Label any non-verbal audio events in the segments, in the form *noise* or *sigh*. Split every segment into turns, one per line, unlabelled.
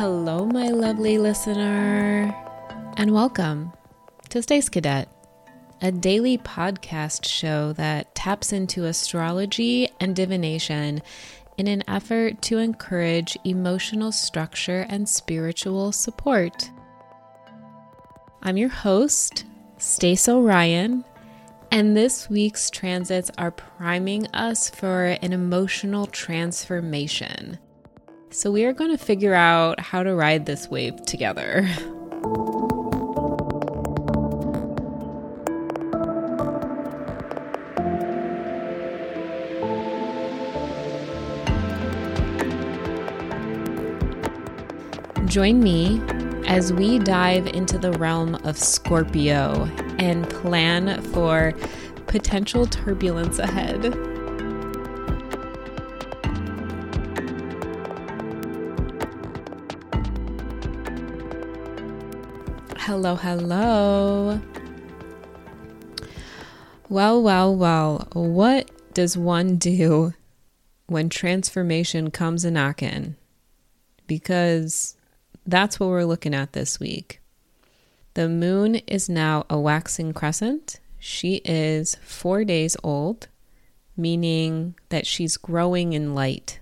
Hello, my lovely listener, and welcome to Space Cadet, a daily podcast show that taps into astrology and divination in an effort to encourage emotional structure and spiritual support. I'm your host, Stace Orion, and this week's transits are priming us for an emotional transformation. So, we are going to figure out how to ride this wave together. Join me as we dive into the realm of Scorpio and plan for potential turbulence ahead. Hello, hello. Well, well, well, what does one do when transformation comes a knockin'? Because that's what we're looking at this week. The moon is now a waxing crescent. She is four days old, meaning that she's growing in light.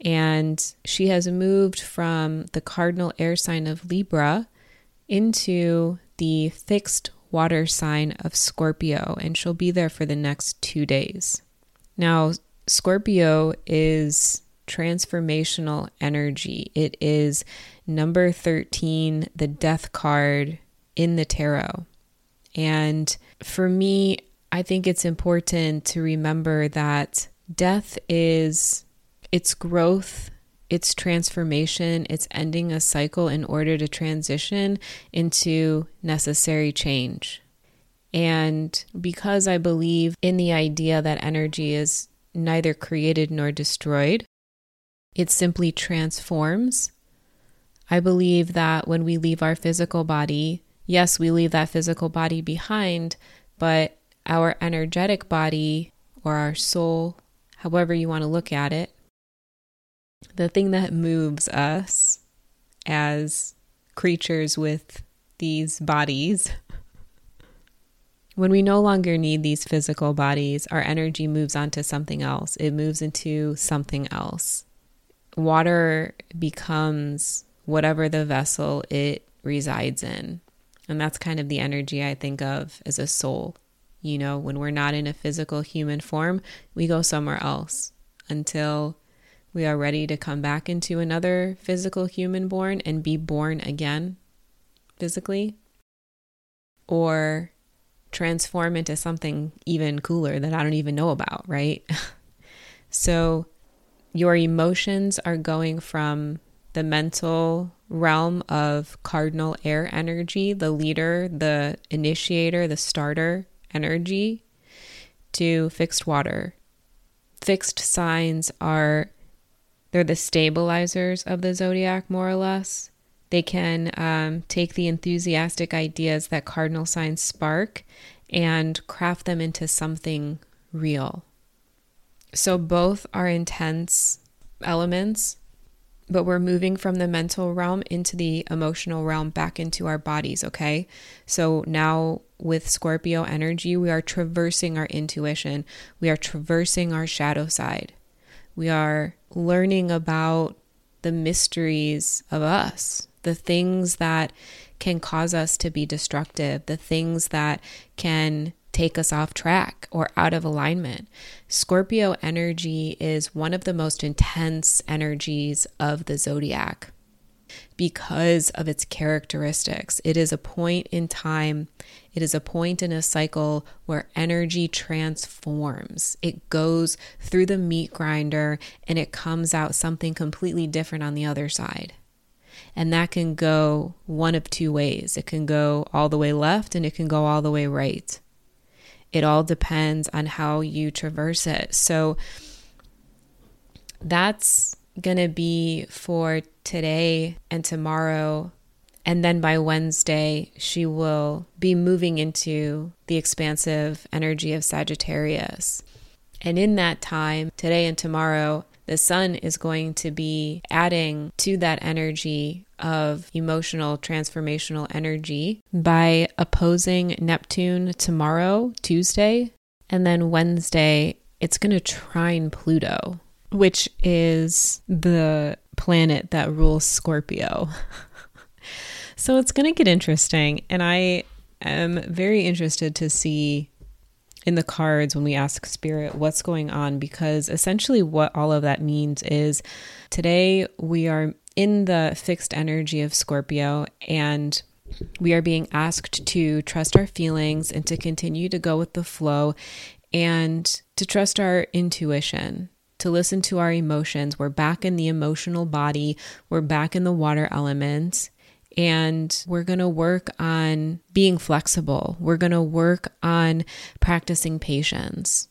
And she has moved from the cardinal air sign of Libra into the fixed water sign of Scorpio, and she'll be there for the next two days. Now, Scorpio is transformational energy. It is number 13, the death card in the tarot. And for me, I think it's important to remember that death is its growth, its transformation, it's ending a cycle in order to transition into necessary change. And because I believe in the idea that energy is neither created nor destroyed, it simply transforms. I believe that when we leave our physical body, yes, we leave that physical body behind, but our energetic body or our soul, however you want to look at it, the thing that moves us as creatures with these bodies, when we no longer need these physical bodies, our energy moves on to something else. It moves into something else. Water becomes whatever the vessel it resides in. And that's kind of the energy I think of as a soul. You know, when we're not in a physical human form, we go somewhere else until we are ready to come back into another physical human born and be born again physically or transform into something even cooler that I don't even know about, right? *laughs* so your emotions are going from the mental realm of cardinal air energy, the leader, the initiator, the starter energy, to fixed water. Fixed signs are they're the stabilizers of the zodiac, more or less. They can um, take the enthusiastic ideas that cardinal signs spark and craft them into something real. So both are intense elements but we're moving from the mental realm into the emotional realm back into our bodies, okay? So now with Scorpio energy, we are traversing our intuition, we are traversing our shadow side, we are learning about the mysteries of us, the things that can cause us to be destructive, the things that can take us off track or out of alignment. Scorpio energy is one of the most intense energies of the zodiac because of its characteristics. It is a point in time, it is a point in a cycle where energy transforms. It goes through the meat grinder and it comes out something completely different on the other side. And that can go one of two ways. It can go all the way left and it can go all the way right. It all depends on how you traverse it. So that's going to be for today and tomorrow. And then by Wednesday, she will be moving into the expansive energy of Sagittarius. And in that time, today and tomorrow, the sun is going to be adding to that energy of emotional transformational energy by opposing Neptune tomorrow, Tuesday, and then Wednesday, it's going to trine Pluto, which is the planet that rules Scorpio. *laughs* so it's going to get interesting. And I am very interested to see in the cards when we ask spirit what's going on because essentially what all of that means is today we are in the fixed energy of Scorpio and we are being asked to trust our feelings and to continue to go with the flow and to trust our intuition, to listen to our emotions. We're back in the emotional body, we're back in the water element, and we're going to work on being flexible. We're going to work on practicing patience.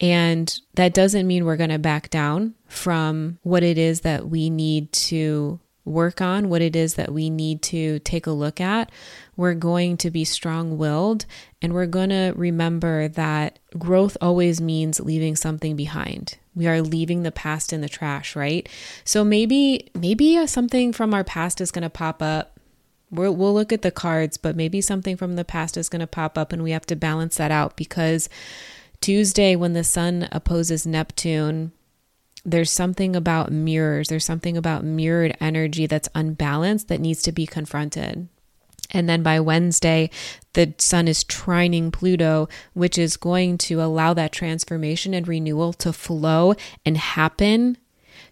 And that doesn't mean we're going to back down from what it is that we need to work on, what it is that we need to take a look at. We're going to be strong willed and we're going to remember that growth always means leaving something behind. We are leaving the past in the trash, right? So maybe, maybe uh, something from our past is going to pop up. We'll, we'll look at the cards, but maybe something from the past is going to pop up and we have to balance that out because Tuesday, when the sun opposes Neptune, there's something about mirrors, there's something about mirrored energy that's unbalanced that needs to be confronted. And then by Wednesday, the sun is trining Pluto, which is going to allow that transformation and renewal to flow and happen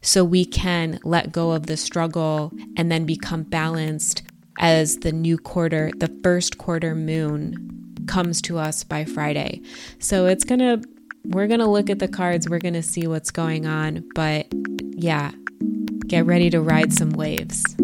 so we can let go of the struggle and then become balanced as the new quarter, the first quarter moon comes to us by Friday. So it's going to we're going to look at the cards, we're going to see what's going on, but yeah, get ready to ride some waves.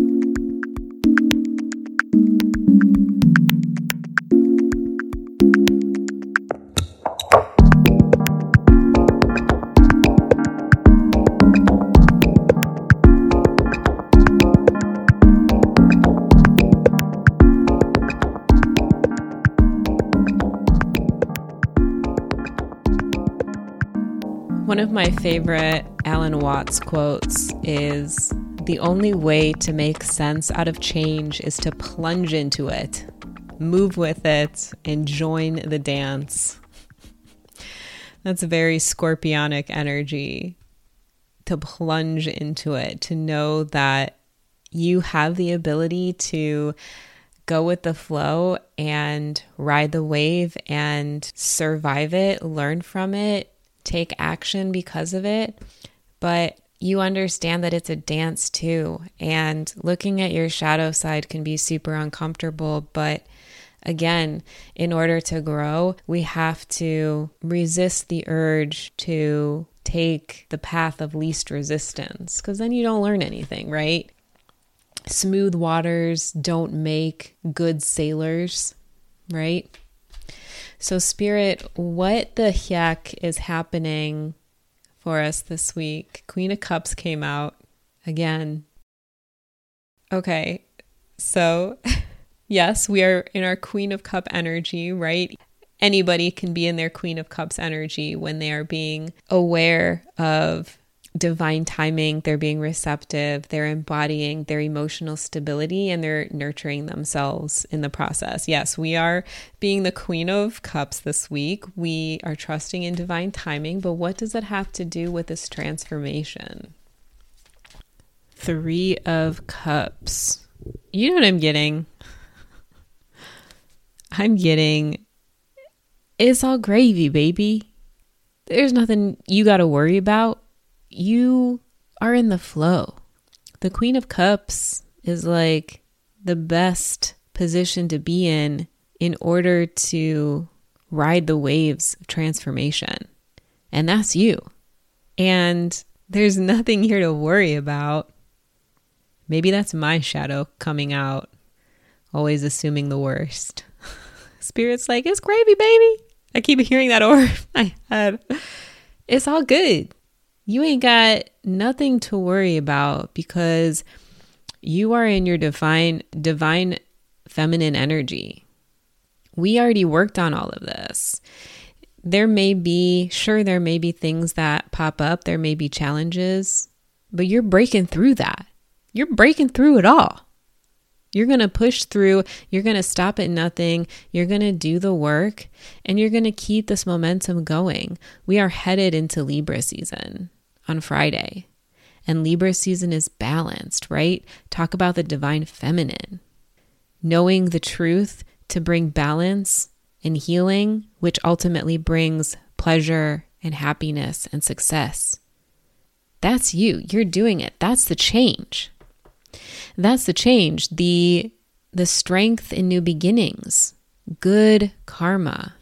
One of my favorite Alan Watts quotes is The only way to make sense out of change is to plunge into it, move with it, and join the dance. That's a very scorpionic energy to plunge into it, to know that you have the ability to go with the flow and ride the wave and survive it, learn from it, take action because of it, but you understand that it's a dance too. And looking at your shadow side can be super uncomfortable, but again, in order to grow, we have to resist the urge to take the path of least resistance because then you don't learn anything, right? Smooth waters don't make good sailors, right? So, Spirit, what the heck is happening for us this week? Queen of Cups came out again. Okay, so *laughs* yes, we are in our Queen of Cup energy, right? Anybody can be in their Queen of Cups energy when they are being aware of divine timing, they're being receptive, they're embodying their emotional stability, and they're nurturing themselves in the process. Yes, we are being the Queen of Cups this week. We are trusting in divine timing, but what does that have to do with this transformation? Three of Cups. You know what I'm getting? I'm getting it's all gravy, baby. There's nothing you got to worry about you are in the flow. The Queen of Cups is like the best position to be in in order to ride the waves of transformation. And that's you. And there's nothing here to worry about. Maybe that's my shadow coming out, always assuming the worst. *laughs* Spirit's like, it's gravy, baby. I keep hearing that over *laughs* my head. It's all good you ain't got nothing to worry about because you are in your divine divine feminine energy. We already worked on all of this. there may be, sure, there may be things that pop up, there may be challenges, but you're breaking through that. You're breaking through it all. You're going to push through, you're going to stop at nothing, you're going to do the work, and you're going to keep this momentum going. We are headed into Libra season on Friday. And Libra season is balanced, right? Talk about the divine feminine. Knowing the truth to bring balance and healing, which ultimately brings pleasure and happiness and success. That's you. You're doing it. That's the change. That's the change. The the strength in new beginnings, good karma,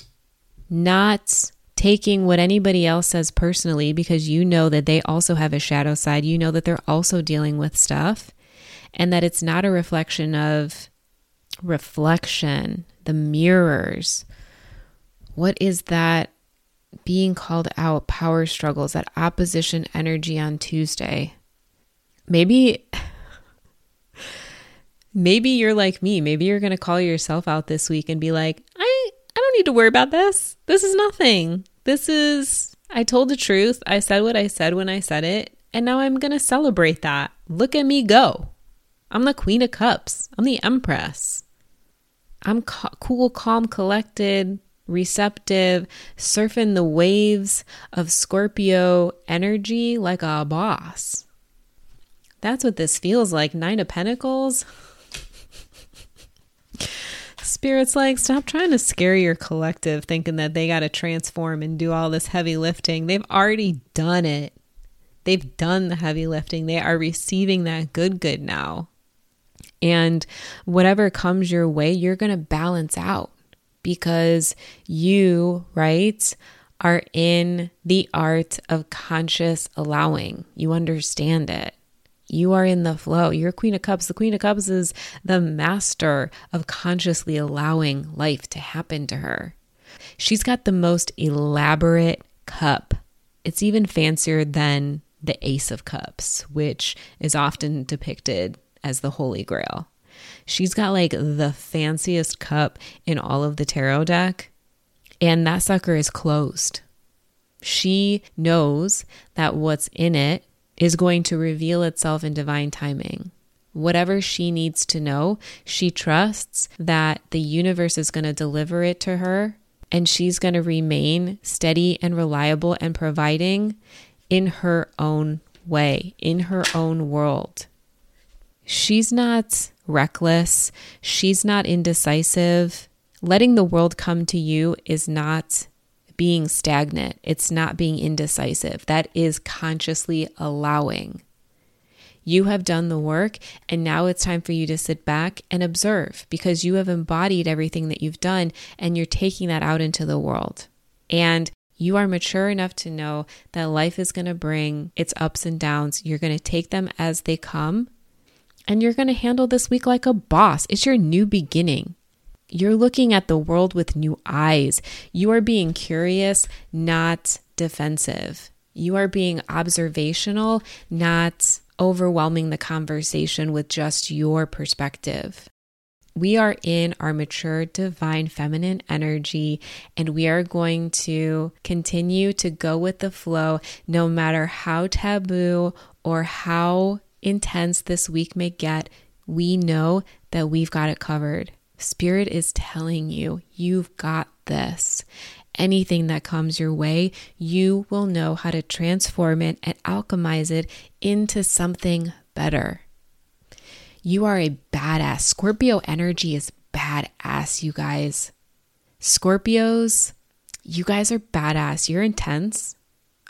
not taking what anybody else says personally because you know that they also have a shadow side. You know that they're also dealing with stuff and that it's not a reflection of reflection, the mirrors. What is that being called out power struggles, that opposition energy on Tuesday? Maybe maybe you're like me. Maybe you're going to call yourself out this week and be like, "I I don't need to worry about this. This is nothing. This is I told the truth. I said what I said when I said it, and now I'm going to celebrate that. Look at me go. I'm the Queen of Cups. I'm the Empress. I'm co- cool, calm, collected, receptive, surfing the waves of Scorpio energy like a boss. That's what this feels like. Nine of Pentacles. Spirit's like, stop trying to scare your collective thinking that they got to transform and do all this heavy lifting. They've already done it. They've done the heavy lifting. They are receiving that good, good now. And whatever comes your way, you're going to balance out because you, right, are in the art of conscious allowing. You understand it. You are in the flow. You're Queen of Cups. The Queen of Cups is the master of consciously allowing life to happen to her. She's got the most elaborate cup. It's even fancier than the Ace of Cups, which is often depicted as the Holy Grail. She's got like the fanciest cup in all of the tarot deck, and that sucker is closed. She knows that what's in it is going to reveal itself in divine timing. Whatever she needs to know, she trusts that the universe is going to deliver it to her and she's going to remain steady and reliable and providing in her own way, in her own world. She's not reckless, she's not indecisive. Letting the world come to you is not being stagnant, it's not being indecisive. That is consciously allowing. You have done the work, and now it's time for you to sit back and observe because you have embodied everything that you've done and you're taking that out into the world. And you are mature enough to know that life is going to bring its ups and downs. You're going to take them as they come, and you're going to handle this week like a boss. It's your new beginning. You're looking at the world with new eyes. You are being curious, not defensive. You are being observational, not overwhelming the conversation with just your perspective. We are in our mature divine feminine energy, and we are going to continue to go with the flow no matter how taboo or how intense this week may get. We know that we've got it covered. Spirit is telling you, you've got this. Anything that comes your way, you will know how to transform it and alchemize it into something better. You are a badass. Scorpio energy is badass, you guys. Scorpios, you guys are badass. You're intense,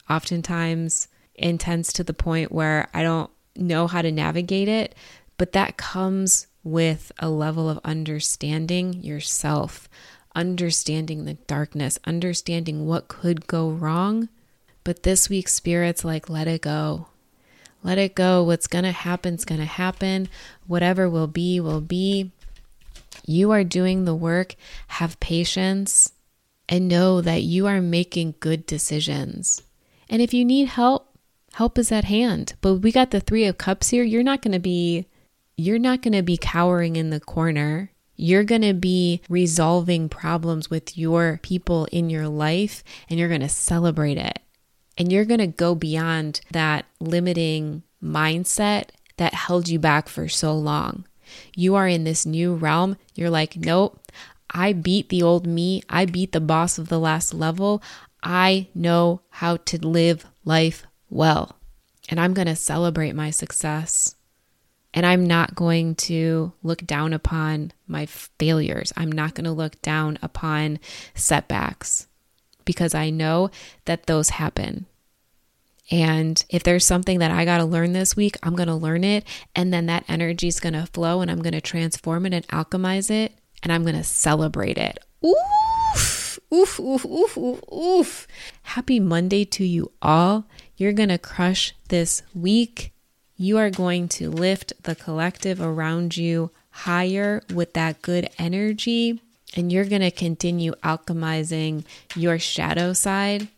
oftentimes intense to the point where I don't know how to navigate it, but that comes with a level of understanding yourself, understanding the darkness, understanding what could go wrong. But this week, Spirit's like, let it go. Let it go. What's going to happen is going to happen. Whatever will be, will be. You are doing the work. Have patience and know that you are making good decisions. And if you need help, help is at hand. But we got the Three of Cups here. You're not going to be you're not going to be cowering in the corner. You're going to be resolving problems with your people in your life and you're going to celebrate it. And you're going to go beyond that limiting mindset that held you back for so long. You are in this new realm. You're like, nope, I beat the old me. I beat the boss of the last level. I know how to live life well. And I'm going to celebrate my success. And I'm not going to look down upon my failures. I'm not going to look down upon setbacks because I know that those happen. And if there's something that I got to learn this week, I'm going to learn it. And then that energy is going to flow and I'm going to transform it and alchemize it and I'm going to celebrate it. Oof, oof, oof, oof, oof, oof. Happy Monday to you all. You're going to crush this week. You are going to lift the collective around you higher with that good energy. And you're going to continue alchemizing your shadow side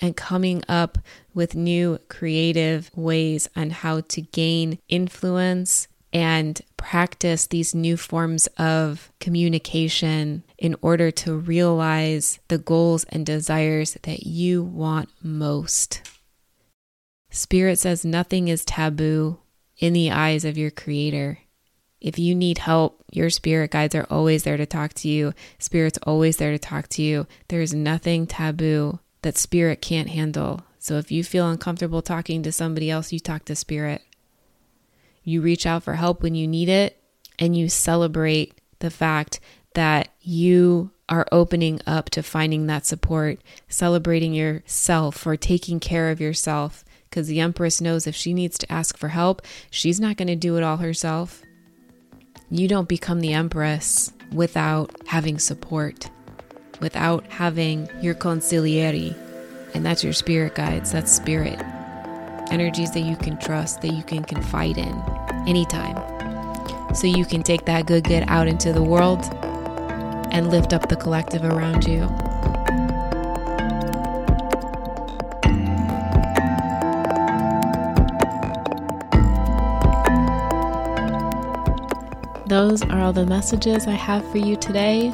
and coming up with new creative ways on how to gain influence and practice these new forms of communication in order to realize the goals and desires that you want most. Spirit says nothing is taboo in the eyes of your Creator. If you need help, your spirit guides are always there to talk to you. Spirit's always there to talk to you. There is nothing taboo that spirit can't handle. So if you feel uncomfortable talking to somebody else, you talk to spirit. You reach out for help when you need it, and you celebrate the fact that you are opening up to finding that support, celebrating yourself for taking care of yourself. Because the Empress knows if she needs to ask for help, she's not going to do it all herself. You don't become the Empress without having support, without having your consigliere, and that's your spirit guides, that's spirit energies that you can trust, that you can confide in anytime. So you can take that good good out into the world and lift up the collective around you. Those are all the messages I have for you today.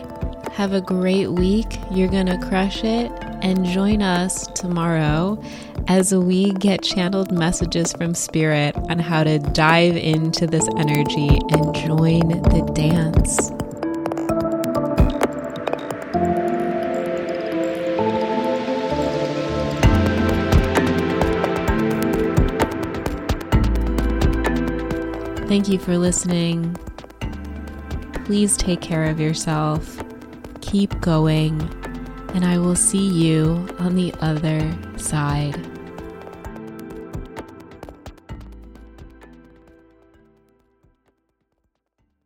Have a great week. You're going to crush it. And join us tomorrow as we get channeled messages from Spirit on how to dive into this energy and join the dance. Thank you for listening. Please take care of yourself. Keep going, and I will see you on the other side.